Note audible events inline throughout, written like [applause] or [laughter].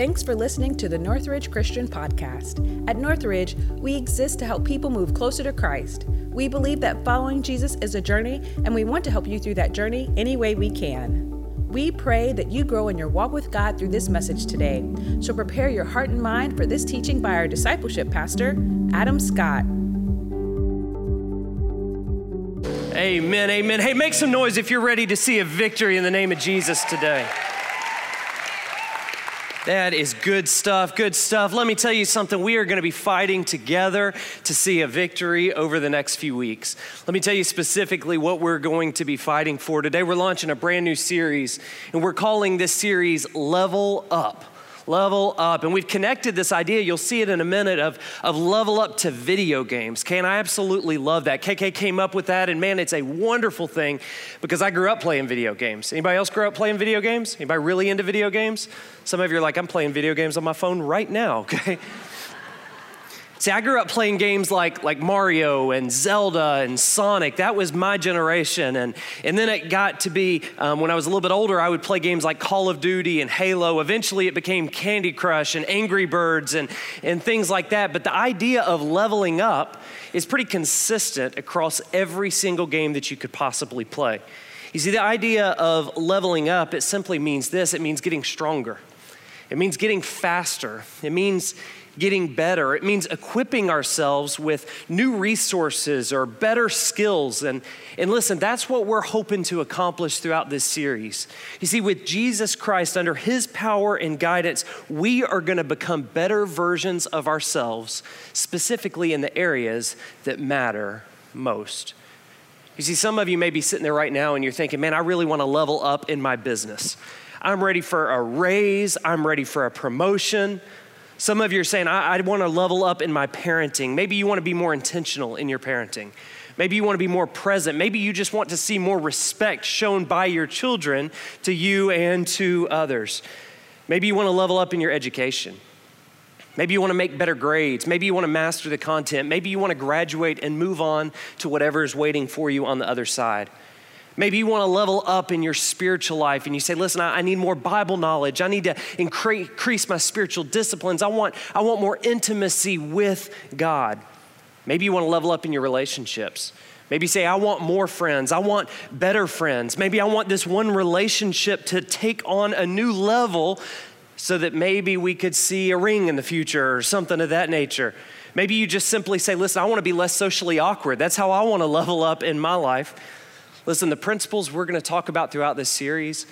Thanks for listening to the Northridge Christian Podcast. At Northridge, we exist to help people move closer to Christ. We believe that following Jesus is a journey, and we want to help you through that journey any way we can. We pray that you grow in your walk with God through this message today. So prepare your heart and mind for this teaching by our discipleship pastor, Adam Scott. Amen, amen. Hey, make some noise if you're ready to see a victory in the name of Jesus today. That is good stuff, good stuff. Let me tell you something. We are going to be fighting together to see a victory over the next few weeks. Let me tell you specifically what we're going to be fighting for. Today, we're launching a brand new series, and we're calling this series Level Up level up. And we've connected this idea, you'll see it in a minute, of, of level up to video games. Okay, and I absolutely love that. KK came up with that, and man, it's a wonderful thing because I grew up playing video games. Anybody else grew up playing video games? Anybody really into video games? Some of you are like, I'm playing video games on my phone right now, [laughs] okay? See, I grew up playing games like, like Mario and Zelda and Sonic. That was my generation. And, and then it got to be, um, when I was a little bit older, I would play games like Call of Duty and Halo. Eventually, it became Candy Crush and Angry Birds and, and things like that. But the idea of leveling up is pretty consistent across every single game that you could possibly play. You see, the idea of leveling up, it simply means this it means getting stronger, it means getting faster, it means getting better. It means equipping ourselves with new resources or better skills. And, and listen, that's what we're hoping to accomplish throughout this series. You see, with Jesus Christ, under his power and guidance, we are going to become better versions of ourselves, specifically in the areas that matter most. You see, some of you may be sitting there right now and you're thinking, man, I really want to level up in my business. I'm ready for a raise. I'm ready for a promotion. Some of you are saying, I, I want to level up in my parenting. Maybe you want to be more intentional in your parenting. Maybe you want to be more present. Maybe you just want to see more respect shown by your children to you and to others. Maybe you want to level up in your education. Maybe you want to make better grades. Maybe you want to master the content. Maybe you want to graduate and move on to whatever is waiting for you on the other side. Maybe you want to level up in your spiritual life and you say, listen, I, need more Bible knowledge. I need to increase my spiritual disciplines. I want, I want more intimacy with God. Maybe you want to level up in your relationships. Maybe say, I want more friends. I want better friends. Maybe I want this one relationship to take on a new level so that maybe we could see a ring in the future or something of that nature. Maybe you just simply say, listen, I want to be less socially awkward. That's how I want to level up in my life. Listen, the principles we're going to talk about throughout this series,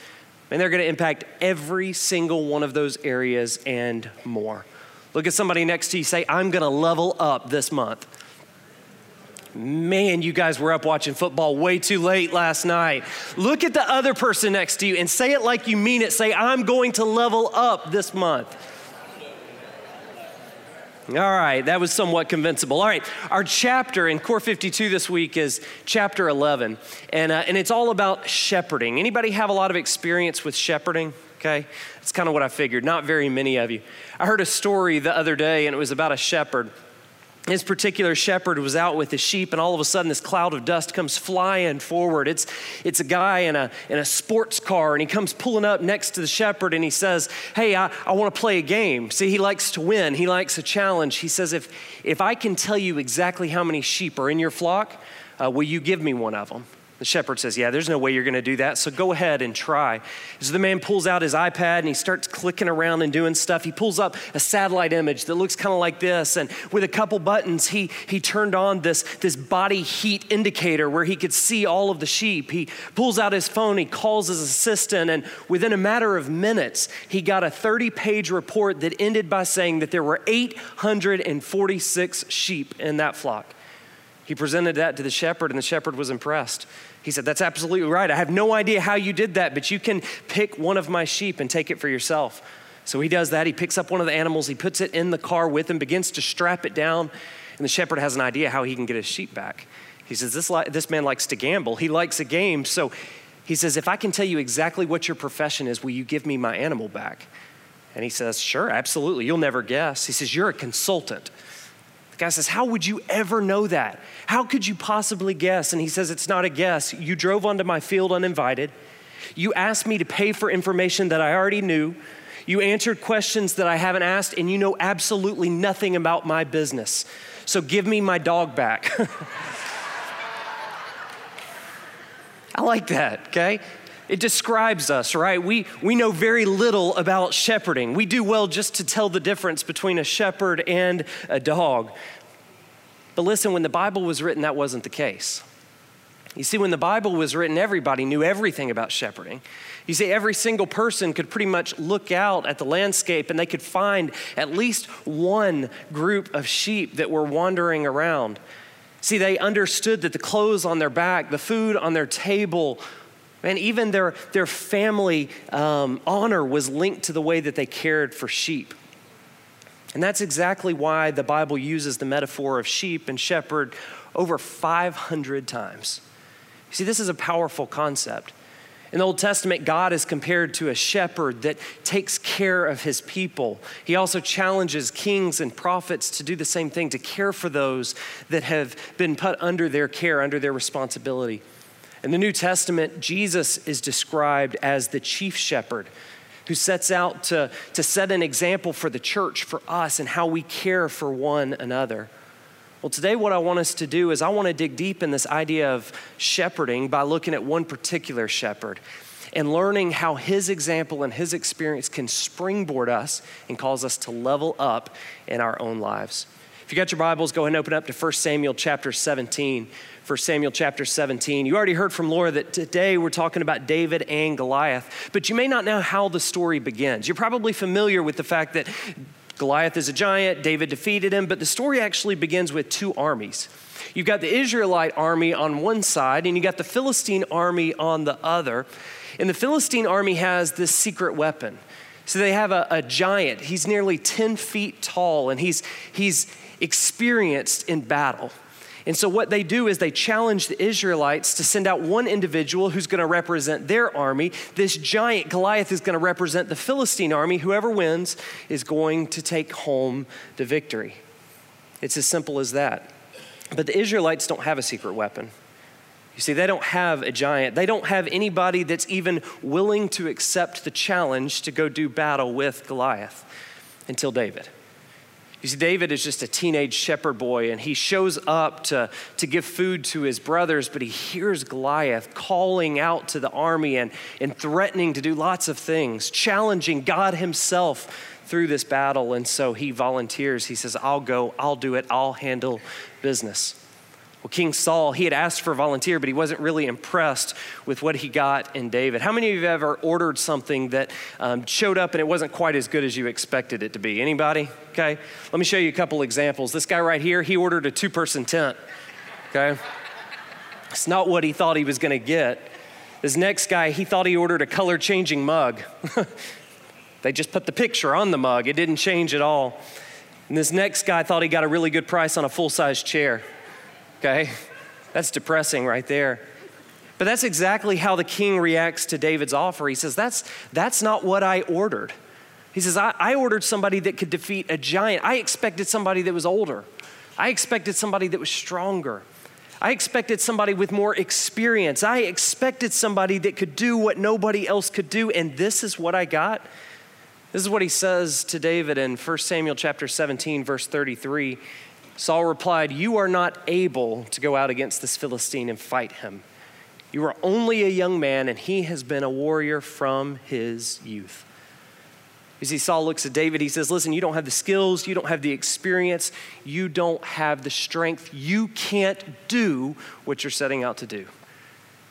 and they're going to impact every single one of those areas and more. Look at somebody next to you, say, I'm going to level up this month. Man, you guys were up watching football way too late last night. Look at the other person next to you and say it like you mean it. Say, I'm going to level up this month. All right, that was somewhat convincible. All right, our chapter in Core 52 this week is chapter 11, and, uh, and it's all about shepherding. Anybody have a lot of experience with shepherding? Okay, that's kind of what I figured. Not very many of you. I heard a story the other day, and it was about a shepherd this particular shepherd was out with his sheep, and all of a sudden, this cloud of dust comes flying forward. It's, it's a guy in a, in a sports car, and he comes pulling up next to the shepherd, and he says, Hey, I, I want to play a game. See, he likes to win, he likes a challenge. He says, If, if I can tell you exactly how many sheep are in your flock, uh, will you give me one of them? The shepherd says, Yeah, there's no way you're going to do that, so go ahead and try. So the man pulls out his iPad and he starts clicking around and doing stuff. He pulls up a satellite image that looks kind of like this, and with a couple buttons, he, he turned on this, this body heat indicator where he could see all of the sheep. He pulls out his phone, he calls his assistant, and within a matter of minutes, he got a 30 page report that ended by saying that there were 846 sheep in that flock. He presented that to the shepherd, and the shepherd was impressed. He said, That's absolutely right. I have no idea how you did that, but you can pick one of my sheep and take it for yourself. So he does that. He picks up one of the animals, he puts it in the car with him, begins to strap it down, and the shepherd has an idea how he can get his sheep back. He says, This, li- this man likes to gamble, he likes a game. So he says, If I can tell you exactly what your profession is, will you give me my animal back? And he says, Sure, absolutely. You'll never guess. He says, You're a consultant. The guy says, How would you ever know that? How could you possibly guess? And he says, It's not a guess. You drove onto my field uninvited. You asked me to pay for information that I already knew. You answered questions that I haven't asked, and you know absolutely nothing about my business. So give me my dog back. [laughs] I like that, okay? It describes us, right? We, we know very little about shepherding. We do well just to tell the difference between a shepherd and a dog. But listen, when the Bible was written, that wasn't the case. You see, when the Bible was written, everybody knew everything about shepherding. You see, every single person could pretty much look out at the landscape and they could find at least one group of sheep that were wandering around. See, they understood that the clothes on their back, the food on their table, and even their, their family um, honor was linked to the way that they cared for sheep. And that's exactly why the Bible uses the metaphor of sheep and shepherd over 500 times. You see, this is a powerful concept. In the Old Testament, God is compared to a shepherd that takes care of his people. He also challenges kings and prophets to do the same thing, to care for those that have been put under their care, under their responsibility. In the New Testament, Jesus is described as the chief shepherd who sets out to, to set an example for the church, for us, and how we care for one another. Well, today, what I want us to do is I want to dig deep in this idea of shepherding by looking at one particular shepherd and learning how his example and his experience can springboard us and cause us to level up in our own lives. If you got your Bibles, go ahead and open up to 1 Samuel chapter 17. 1 Samuel chapter 17. You already heard from Laura that today we're talking about David and Goliath, but you may not know how the story begins. You're probably familiar with the fact that Goliath is a giant, David defeated him, but the story actually begins with two armies. You've got the Israelite army on one side, and you got the Philistine army on the other. And the Philistine army has this secret weapon. So they have a, a giant. He's nearly 10 feet tall, and he's, he's experienced in battle. And so, what they do is they challenge the Israelites to send out one individual who's going to represent their army. This giant Goliath is going to represent the Philistine army. Whoever wins is going to take home the victory. It's as simple as that. But the Israelites don't have a secret weapon. You see, they don't have a giant. They don't have anybody that's even willing to accept the challenge to go do battle with Goliath until David. You see, David is just a teenage shepherd boy, and he shows up to, to give food to his brothers, but he hears Goliath calling out to the army and, and threatening to do lots of things, challenging God himself through this battle. And so he volunteers. He says, I'll go, I'll do it, I'll handle business. Well, King Saul, he had asked for a volunteer, but he wasn't really impressed with what he got in David. How many of you have ever ordered something that um, showed up and it wasn't quite as good as you expected it to be? Anybody? Okay. Let me show you a couple examples. This guy right here, he ordered a two person tent. Okay. It's not what he thought he was going to get. This next guy, he thought he ordered a color changing mug. [laughs] they just put the picture on the mug, it didn't change at all. And this next guy thought he got a really good price on a full size chair okay? That's depressing right there. But that's exactly how the king reacts to David's offer. He says, That's, that's not what I ordered. He says, I, I ordered somebody that could defeat a giant. I expected somebody that was older. I expected somebody that was stronger. I expected somebody with more experience. I expected somebody that could do what nobody else could do. And this is what I got. This is what he says to David in 1 Samuel chapter 17, verse 33. Saul replied, You are not able to go out against this Philistine and fight him. You are only a young man, and he has been a warrior from his youth. You see, Saul looks at David. He says, Listen, you don't have the skills, you don't have the experience, you don't have the strength. You can't do what you're setting out to do.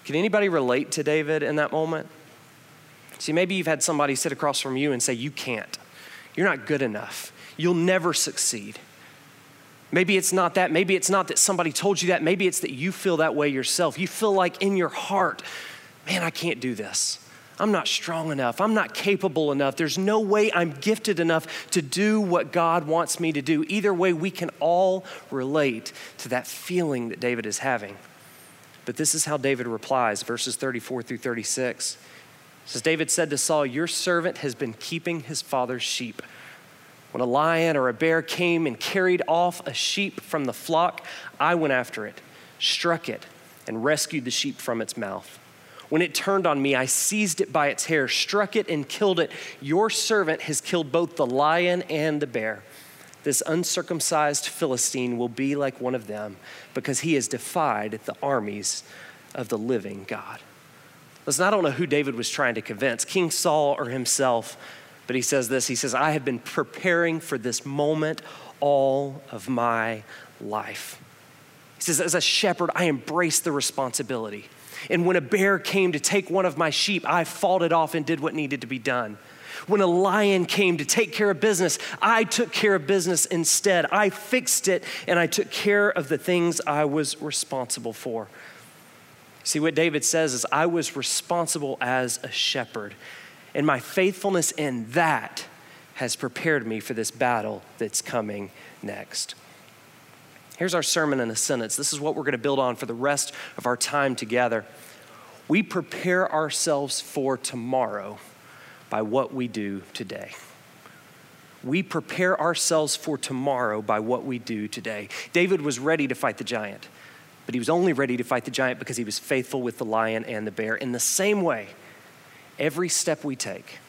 Can anybody relate to David in that moment? See, maybe you've had somebody sit across from you and say, You can't. You're not good enough. You'll never succeed. Maybe it's not that. Maybe it's not that somebody told you that. Maybe it's that you feel that way yourself. You feel like in your heart, man, I can't do this. I'm not strong enough. I'm not capable enough. There's no way I'm gifted enough to do what God wants me to do. Either way, we can all relate to that feeling that David is having. But this is how David replies, verses 34 through 36. It says, David said to Saul, Your servant has been keeping his father's sheep. When a lion or a bear came and carried off a sheep from the flock, I went after it, struck it, and rescued the sheep from its mouth. When it turned on me, I seized it by its hair, struck it, and killed it. Your servant has killed both the lion and the bear. This uncircumcised Philistine will be like one of them because he has defied the armies of the living God. Listen, I don't know who David was trying to convince, King Saul or himself, but he says this He says, I have been preparing for this moment all of my life. He says, As a shepherd, I embrace the responsibility. And when a bear came to take one of my sheep, I fought it off and did what needed to be done. When a lion came to take care of business, I took care of business instead. I fixed it and I took care of the things I was responsible for. See, what David says is, I was responsible as a shepherd, and my faithfulness in that has prepared me for this battle that's coming next. Here's our sermon in a sentence. This is what we're going to build on for the rest of our time together. We prepare ourselves for tomorrow by what we do today. We prepare ourselves for tomorrow by what we do today. David was ready to fight the giant, but he was only ready to fight the giant because he was faithful with the lion and the bear. In the same way, every step we take,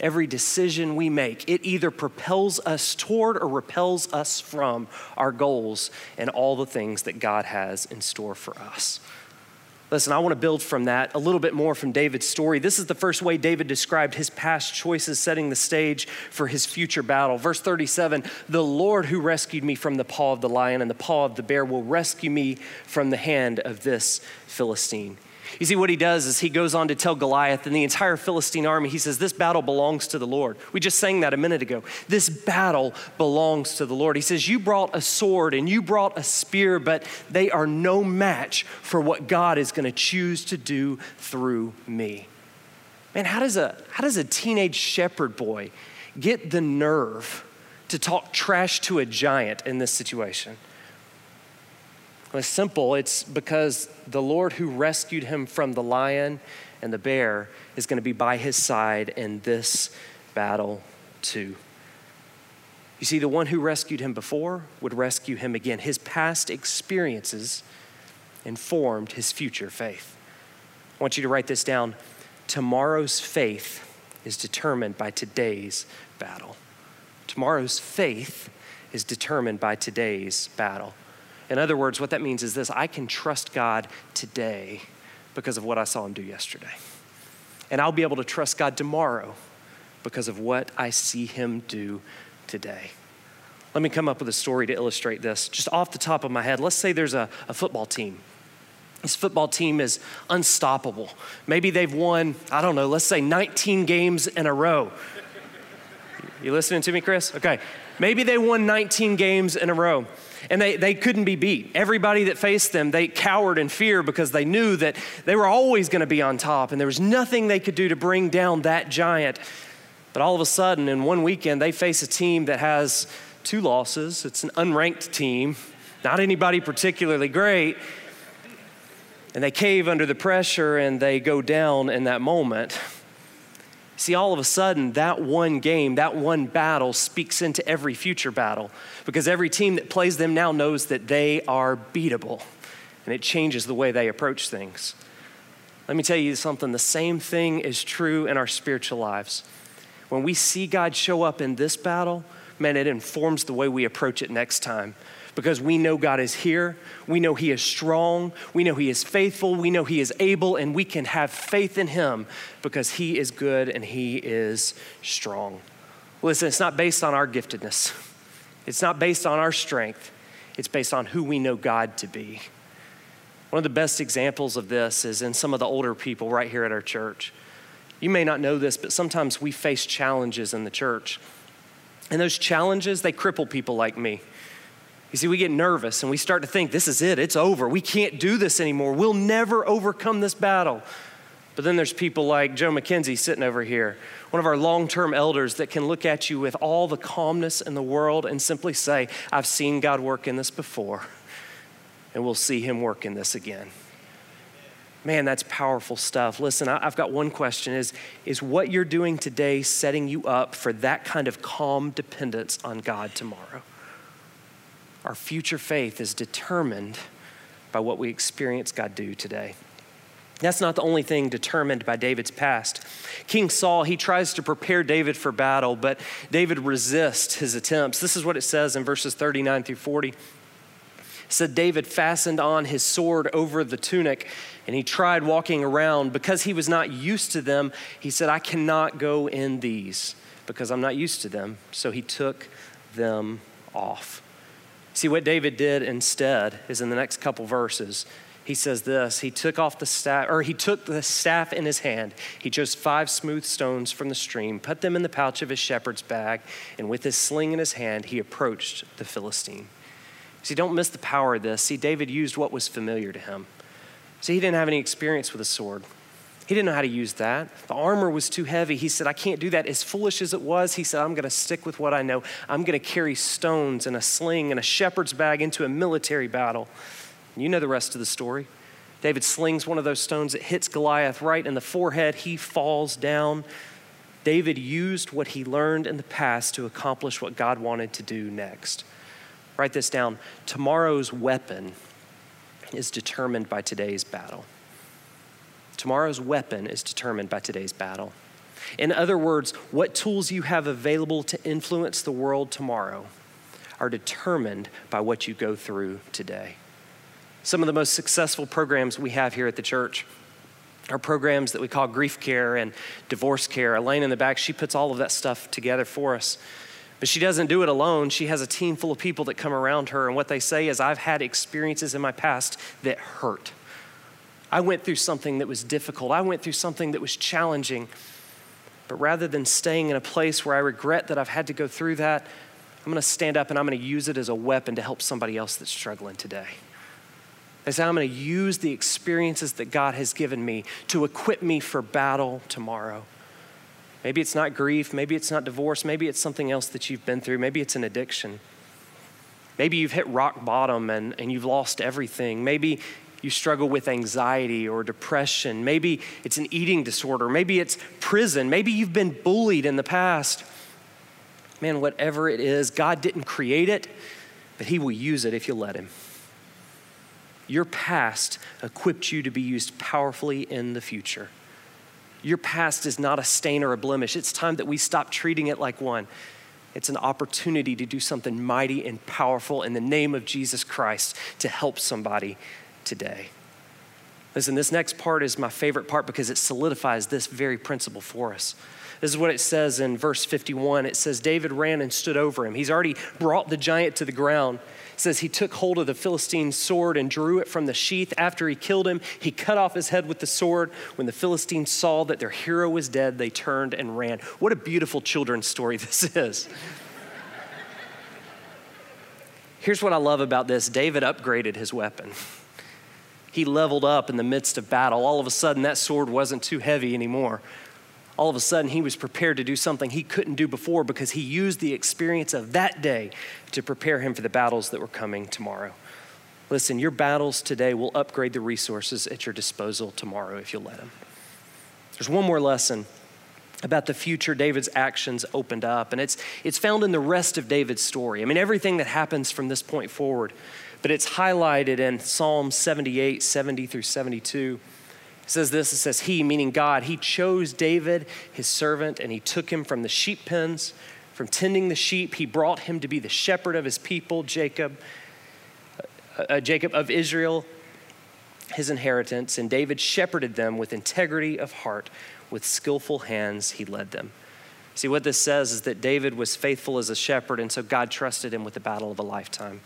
every decision we make, it either propels us toward or repels us from our goals and all the things that God has in store for us. Listen, I want to build from that a little bit more from David's story. This is the first way David described his past choices, setting the stage for his future battle. Verse 37 The Lord who rescued me from the paw of the lion and the paw of the bear will rescue me from the hand of this Philistine. You see, what he does is he goes on to tell Goliath and the entire Philistine army, he says, This battle belongs to the Lord. We just sang that a minute ago. This battle belongs to the Lord. He says, You brought a sword and you brought a spear, but they are no match for what God is going to choose to do through me. Man, how does a, how does a teenage shepherd boy get the nerve to talk trash to a giant in this situation? It's simple. It's because the Lord who rescued him from the lion and the bear is going to be by his side in this battle too. You see, the one who rescued him before would rescue him again. His past experiences informed his future faith. I want you to write this down. Tomorrow's faith is determined by today's battle. Tomorrow's faith is determined by today's battle. In other words, what that means is this I can trust God today because of what I saw him do yesterday. And I'll be able to trust God tomorrow because of what I see him do today. Let me come up with a story to illustrate this. Just off the top of my head, let's say there's a, a football team. This football team is unstoppable. Maybe they've won, I don't know, let's say 19 games in a row. You listening to me, Chris? Okay. Maybe they won 19 games in a row and they, they couldn't be beat. Everybody that faced them, they cowered in fear because they knew that they were always going to be on top and there was nothing they could do to bring down that giant. But all of a sudden, in one weekend, they face a team that has two losses. It's an unranked team, not anybody particularly great. And they cave under the pressure and they go down in that moment. See, all of a sudden, that one game, that one battle speaks into every future battle because every team that plays them now knows that they are beatable and it changes the way they approach things. Let me tell you something the same thing is true in our spiritual lives. When we see God show up in this battle, man, it informs the way we approach it next time because we know God is here. We know He is strong. We know He is faithful. We know He is able, and we can have faith in Him because He is good and He is strong. Listen, it's not based on our giftedness, it's not based on our strength, it's based on who we know God to be. One of the best examples of this is in some of the older people right here at our church. You may not know this, but sometimes we face challenges in the church. And those challenges, they cripple people like me. You see, we get nervous and we start to think, this is it, it's over. We can't do this anymore. We'll never overcome this battle. But then there's people like Joe McKenzie sitting over here, one of our long term elders that can look at you with all the calmness in the world and simply say, I've seen God work in this before, and we'll see Him work in this again. Man, that's powerful stuff. Listen, I've got one question is, is what you're doing today setting you up for that kind of calm dependence on God tomorrow? Our future faith is determined by what we experience God do today. That's not the only thing determined by David's past. King Saul, he tries to prepare David for battle, but David resists his attempts. This is what it says in verses 39 through 40. It said David fastened on his sword over the tunic and he tried walking around. Because he was not used to them, he said, I cannot go in these because I'm not used to them. So he took them off. See, what David did instead is in the next couple verses, he says this he took off the staff or he took the staff in his hand. He chose five smooth stones from the stream put them in the pouch of his shepherd's bag and with his sling in his hand he approached the philistine. See don't miss the power of this. See david used what was familiar to him. See he didn't have any experience with a sword he didn't know how to use that. The armor was too heavy. He said, I can't do that. As foolish as it was, he said, I'm going to stick with what I know. I'm going to carry stones and a sling and a shepherd's bag into a military battle. You know the rest of the story. David slings one of those stones, it hits Goliath right in the forehead. He falls down. David used what he learned in the past to accomplish what God wanted to do next. Write this down. Tomorrow's weapon is determined by today's battle. Tomorrow's weapon is determined by today's battle. In other words, what tools you have available to influence the world tomorrow are determined by what you go through today. Some of the most successful programs we have here at the church are programs that we call grief care and divorce care. Elaine in the back, she puts all of that stuff together for us. But she doesn't do it alone. She has a team full of people that come around her, and what they say is, I've had experiences in my past that hurt. I went through something that was difficult, I went through something that was challenging. But rather than staying in a place where I regret that I've had to go through that, I'm going to stand up and I'm going to use it as a weapon to help somebody else that's struggling today. I say, I'm going to use the experiences that God has given me to equip me for battle tomorrow. Maybe it's not grief, maybe it's not divorce, maybe it's something else that you've been through, maybe it's an addiction. Maybe you've hit rock bottom and, and you've lost everything. Maybe you struggle with anxiety or depression. Maybe it's an eating disorder. Maybe it's prison. Maybe you've been bullied in the past. Man, whatever it is, God didn't create it, but He will use it if you let Him. Your past equipped you to be used powerfully in the future. Your past is not a stain or a blemish. It's time that we stop treating it like one. It's an opportunity to do something mighty and powerful in the name of Jesus Christ to help somebody today. Listen, this next part is my favorite part because it solidifies this very principle for us. This is what it says in verse 51. It says, David ran and stood over him. He's already brought the giant to the ground. It says he took hold of the Philistine's sword and drew it from the sheath. After he killed him, he cut off his head with the sword. When the Philistines saw that their hero was dead, they turned and ran. What a beautiful children's story [laughs] this is. Here's what I love about this David upgraded his weapon. He leveled up in the midst of battle. All of a sudden, that sword wasn't too heavy anymore all of a sudden he was prepared to do something he couldn't do before because he used the experience of that day to prepare him for the battles that were coming tomorrow. Listen, your battles today will upgrade the resources at your disposal tomorrow if you'll let them. There's one more lesson about the future David's actions opened up, and it's, it's found in the rest of David's story. I mean, everything that happens from this point forward, but it's highlighted in Psalm 78, 70 through 72. It says this it says, He, meaning God, He chose David, His servant, and He took him from the sheep pens, from tending the sheep. He brought him to be the shepherd of His people, Jacob, uh, uh, Jacob of Israel, his inheritance. And David shepherded them with integrity of heart, with skillful hands, He led them. See, what this says is that David was faithful as a shepherd, and so God trusted him with the battle of a lifetime.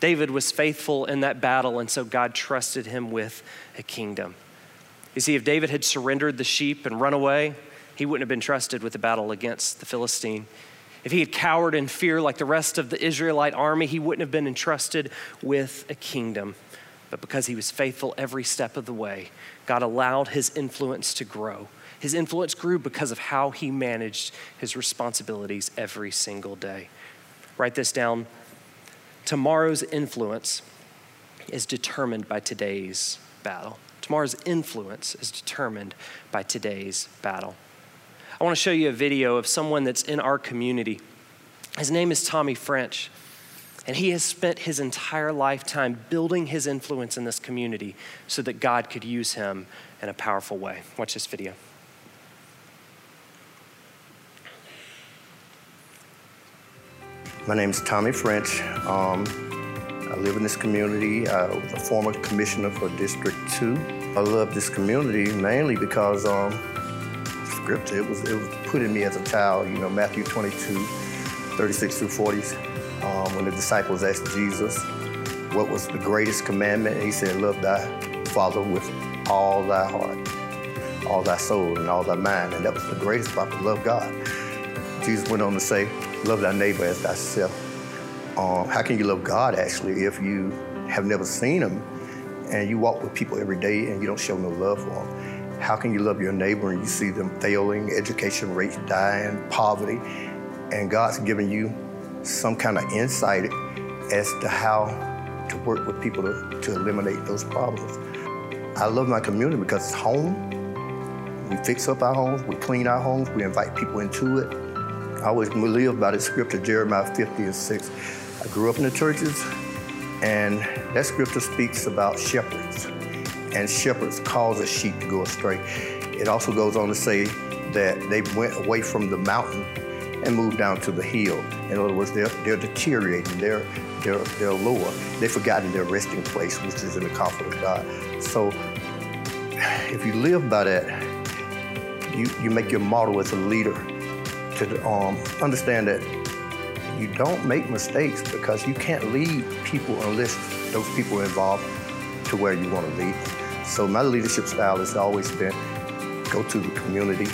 David was faithful in that battle, and so God trusted him with a kingdom. You see, if David had surrendered the sheep and run away, he wouldn't have been trusted with the battle against the Philistine. If he had cowered in fear like the rest of the Israelite army, he wouldn't have been entrusted with a kingdom. But because he was faithful every step of the way, God allowed his influence to grow. His influence grew because of how he managed his responsibilities every single day. Write this down. Tomorrow's influence is determined by today's battle. Tomorrow's influence is determined by today's battle. I want to show you a video of someone that's in our community. His name is Tommy French. And he has spent his entire lifetime building his influence in this community so that God could use him in a powerful way. Watch this video. My name is Tommy French. Um, I live in this community. I was a former commissioner for District 2. I love this community mainly because um, scripture, it was, it was put in me as a child, you know, Matthew 22, 36 through 40. Um, when the disciples asked Jesus what was the greatest commandment, he said, love thy Father with all thy heart, all thy soul, and all thy mind. And that was the greatest to love God. Jesus went on to say, love thy neighbor as thyself. Um, how can you love God actually if you have never seen him and you walk with people every day and you don't show no love for them? How can you love your neighbor and you see them failing, education rates dying, poverty, and God's given you some kind of insight as to how to work with people to, to eliminate those problems. I love my community because it's home. We fix up our homes, we clean our homes, we invite people into it. I always live by the scripture, Jeremiah 50 and 6. I grew up in the churches, and that scripture speaks about shepherds, and shepherds cause a sheep to go astray. It also goes on to say that they went away from the mountain and moved down to the hill. In other words, they're, they're deteriorating, they're, they're, they're lower. They've forgotten their resting place, which is in the comfort of God. So if you live by that, you, you make your model as a leader to um, understand that you don't make mistakes because you can't lead people unless those people are involved to where you want to lead. So my leadership style has always been go to the community,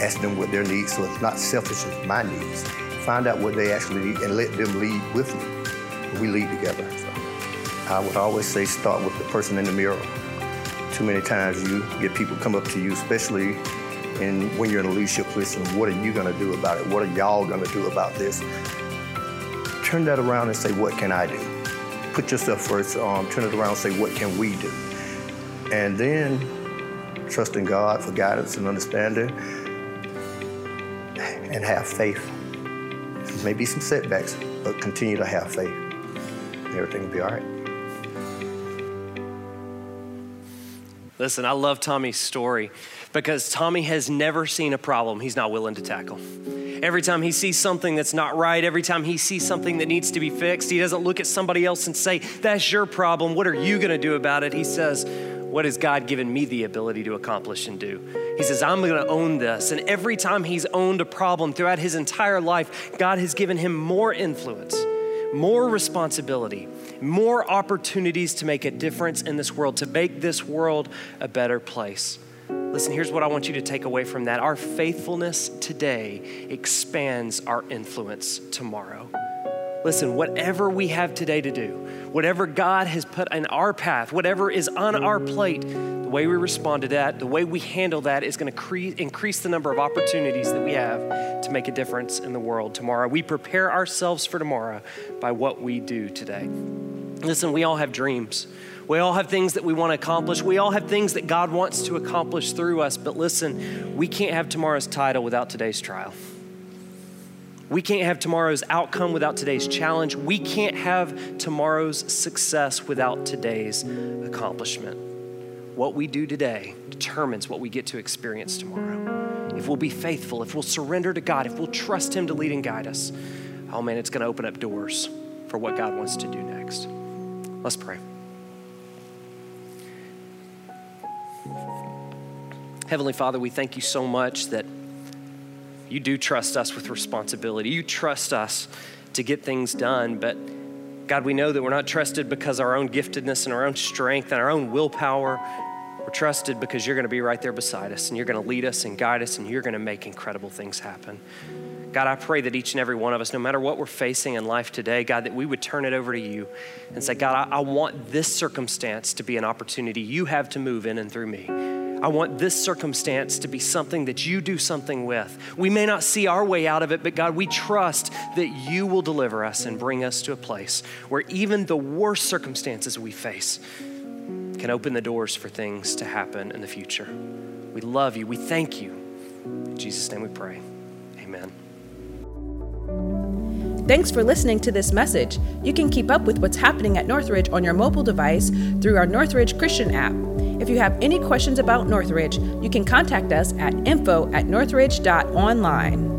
ask them what their needs. So it's not selfish, it's my needs. Find out what they actually need and let them lead with you. We lead together. So I would always say start with the person in the mirror. Too many times you get people come up to you, especially in when you're in a leadership position, what are you going to do about it? What are y'all going to do about this? Turn that around and say, what can I do? Put yourself first. Um, turn it around and say, what can we do? And then trust in God for guidance and understanding and have faith. Maybe some setbacks, but continue to have faith. Everything will be all right. Listen, I love Tommy's story because Tommy has never seen a problem he's not willing to tackle. Every time he sees something that's not right, every time he sees something that needs to be fixed, he doesn't look at somebody else and say, That's your problem. What are you going to do about it? He says, What has God given me the ability to accomplish and do? He says, I'm going to own this. And every time he's owned a problem throughout his entire life, God has given him more influence, more responsibility, more opportunities to make a difference in this world, to make this world a better place. Listen, here's what I want you to take away from that. Our faithfulness today expands our influence tomorrow. Listen, whatever we have today to do, whatever God has put in our path, whatever is on our plate, the way we respond to that, the way we handle that is going to cre- increase the number of opportunities that we have to make a difference in the world tomorrow. We prepare ourselves for tomorrow by what we do today. Listen, we all have dreams. We all have things that we want to accomplish. We all have things that God wants to accomplish through us. But listen, we can't have tomorrow's title without today's trial. We can't have tomorrow's outcome without today's challenge. We can't have tomorrow's success without today's accomplishment. What we do today determines what we get to experience tomorrow. If we'll be faithful, if we'll surrender to God, if we'll trust Him to lead and guide us, oh man, it's going to open up doors for what God wants to do next. Let's pray. Heavenly Father, we thank you so much that you do trust us with responsibility. You trust us to get things done, but God, we know that we're not trusted because our own giftedness and our own strength and our own willpower. We're trusted because you're going to be right there beside us and you're going to lead us and guide us and you're going to make incredible things happen. God, I pray that each and every one of us, no matter what we're facing in life today, God, that we would turn it over to you and say, God, I, I want this circumstance to be an opportunity you have to move in and through me. I want this circumstance to be something that you do something with. We may not see our way out of it, but God, we trust that you will deliver us and bring us to a place where even the worst circumstances we face can open the doors for things to happen in the future. We love you. We thank you. In Jesus' name we pray. Amen. Thanks for listening to this message. You can keep up with what's happening at Northridge on your mobile device through our Northridge Christian app. If you have any questions about Northridge, you can contact us at info at northridge.online.